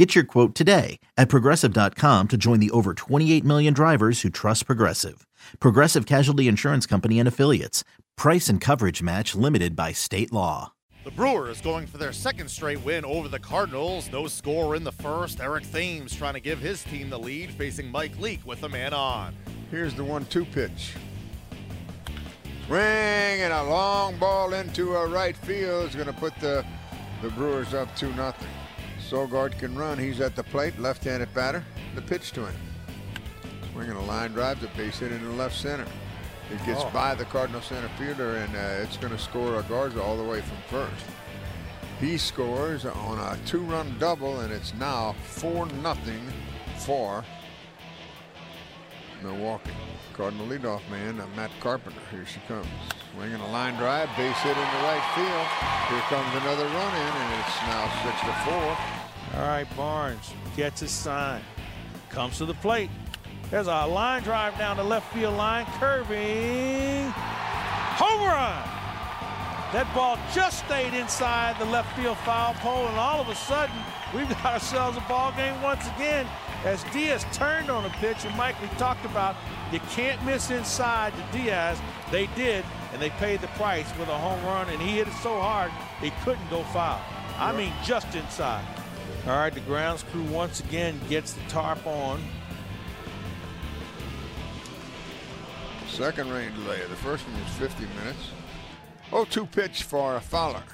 Get your quote today at progressive.com to join the over 28 million drivers who trust Progressive. Progressive Casualty Insurance Company and Affiliates. Price and coverage match limited by state law. The Brewers going for their second straight win over the Cardinals. No score in the first. Eric Thames trying to give his team the lead, facing Mike Leake with a man on. Here's the one-two pitch. Swing and a long ball into a right field is going to put the the Brewers up two nothing. Sogard can run. He's at the plate, left-handed batter. The pitch to him. Swinging a line drive, the base hit into left center. It gets Oh. by the Cardinal center fielder, and uh, it's going to score a Garza all the way from first. He scores on a two-run double, and it's now four nothing for Milwaukee. Cardinal leadoff man, uh, Matt Carpenter. Here she comes. Swinging a line drive, base hit into right field. Here comes another run in, and it's now six to four. All right, Barnes gets his sign, comes to the plate. There's a line drive down the left field line, curving. Home run! That ball just stayed inside the left field foul pole, and all of a sudden, we've got ourselves a ball game once again as Diaz turned on a pitch, and Mike, we talked about you can't miss inside to Diaz. They did, and they paid the price with a home run, and he hit it so hard he couldn't go foul. I mean, just inside. All right, the grounds crew once again gets the tarp on. Second rain delay. The first one was 50 minutes. 0-2 pitch for Fowler.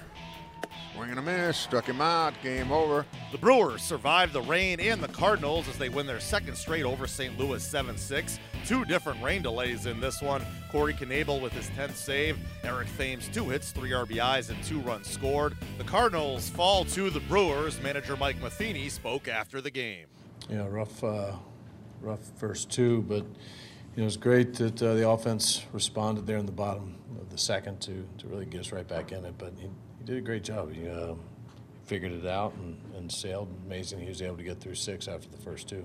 Swing and a miss. Struck him out. Game over. The Brewers survive the rain and the Cardinals as they win their second straight over St. Louis 7 6. Two different rain delays in this one. Corey Knebel with his 10th save. Eric Thames, two hits, three RBIs, and two runs scored. The Cardinals fall to the Brewers. Manager Mike Matheny spoke after the game. Yeah, rough, uh, rough first two, but you know, it was great that uh, the offense responded there in the bottom of the second to, to really get us right back in it. But he, he did a great job. He uh, figured it out and, and sailed. Amazing he was able to get through six after the first two.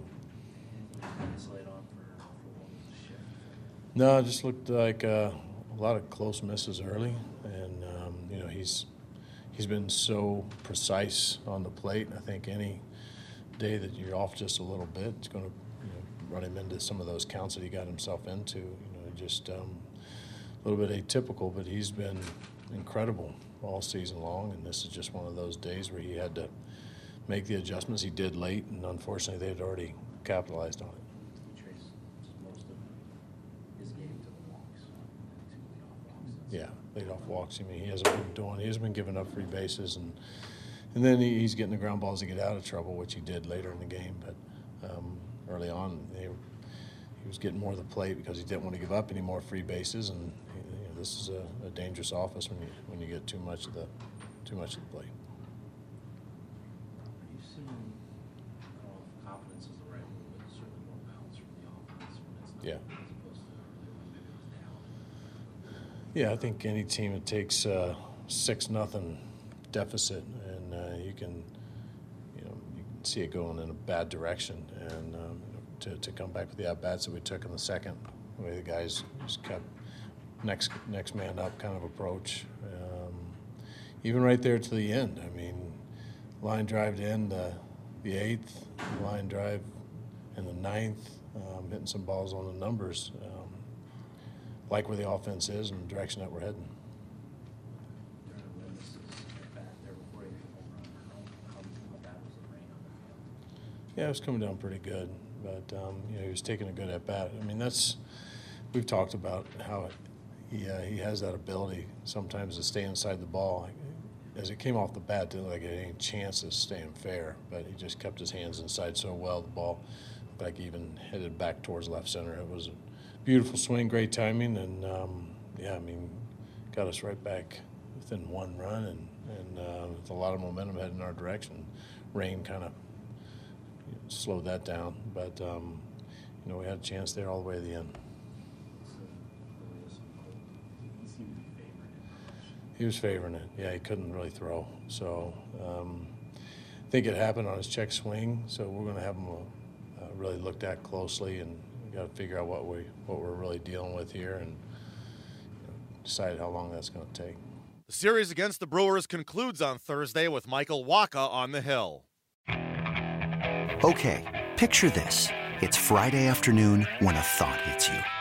No, it just looked like uh, a lot of close misses early, and um, you know he's he's been so precise on the plate. I think any day that you're off just a little bit, it's going to you know, run him into some of those counts that he got himself into. You know, just um, a little bit atypical, but he's been incredible all season long, and this is just one of those days where he had to make the adjustments he did late, and unfortunately they had already capitalized on it. Yeah, most of his game to the walks. Two leadoff walks. Yeah, leadoff walks. I mean, he hasn't been doing. He hasn't been giving up free bases, and and then he, he's getting the ground balls to get out of trouble, which he did later in the game. But um, early on, they, he was getting more of the plate because he didn't want to give up any more free bases, and you know, this is a, a dangerous office when you you get too much of the too much of the plate. Are you seeing, I don't know if confidence is the right word, but certainly more bounce from the offense when it's not, Yeah. as opposed to maybe it was down. Yeah, I think any team that takes uh, six nothing deficit and uh, you can, you know, you can see it going in a bad direction, and um, to, to come back with the at bats that we took in the second, the way the guys just kept next next man up kind of approach, um, even right there to the end. I mean, line drive to end the the eighth, line drive in the ninth, um, hitting some balls on the numbers. Um, like where the offense is and the direction that we're heading. Yeah, it was coming down pretty good, but um, you know he was taking a good at bat. I mean, that's we've talked about how he uh, he has that ability sometimes to stay inside the ball. As it came off the bat, didn't look like any chance of staying fair, but he just kept his hands inside so well. The ball, like even headed back towards left center. It was a beautiful swing, great timing, and um, yeah, I mean, got us right back within one run, and and uh, with a lot of momentum heading in our direction. Rain kind of slowed that down, but um, you know we had a chance there all the way to the end. So, there was some hope. He was favoring it. Yeah, he couldn't really throw. So um, I think it happened on his check swing. So we're going to have him uh, really looked at closely and got to figure out what we what we're really dealing with here and you know, decide how long that's going to take. The series against the Brewers concludes on Thursday with Michael Wacha on the hill. Okay, picture this. It's Friday afternoon when a thought hits you.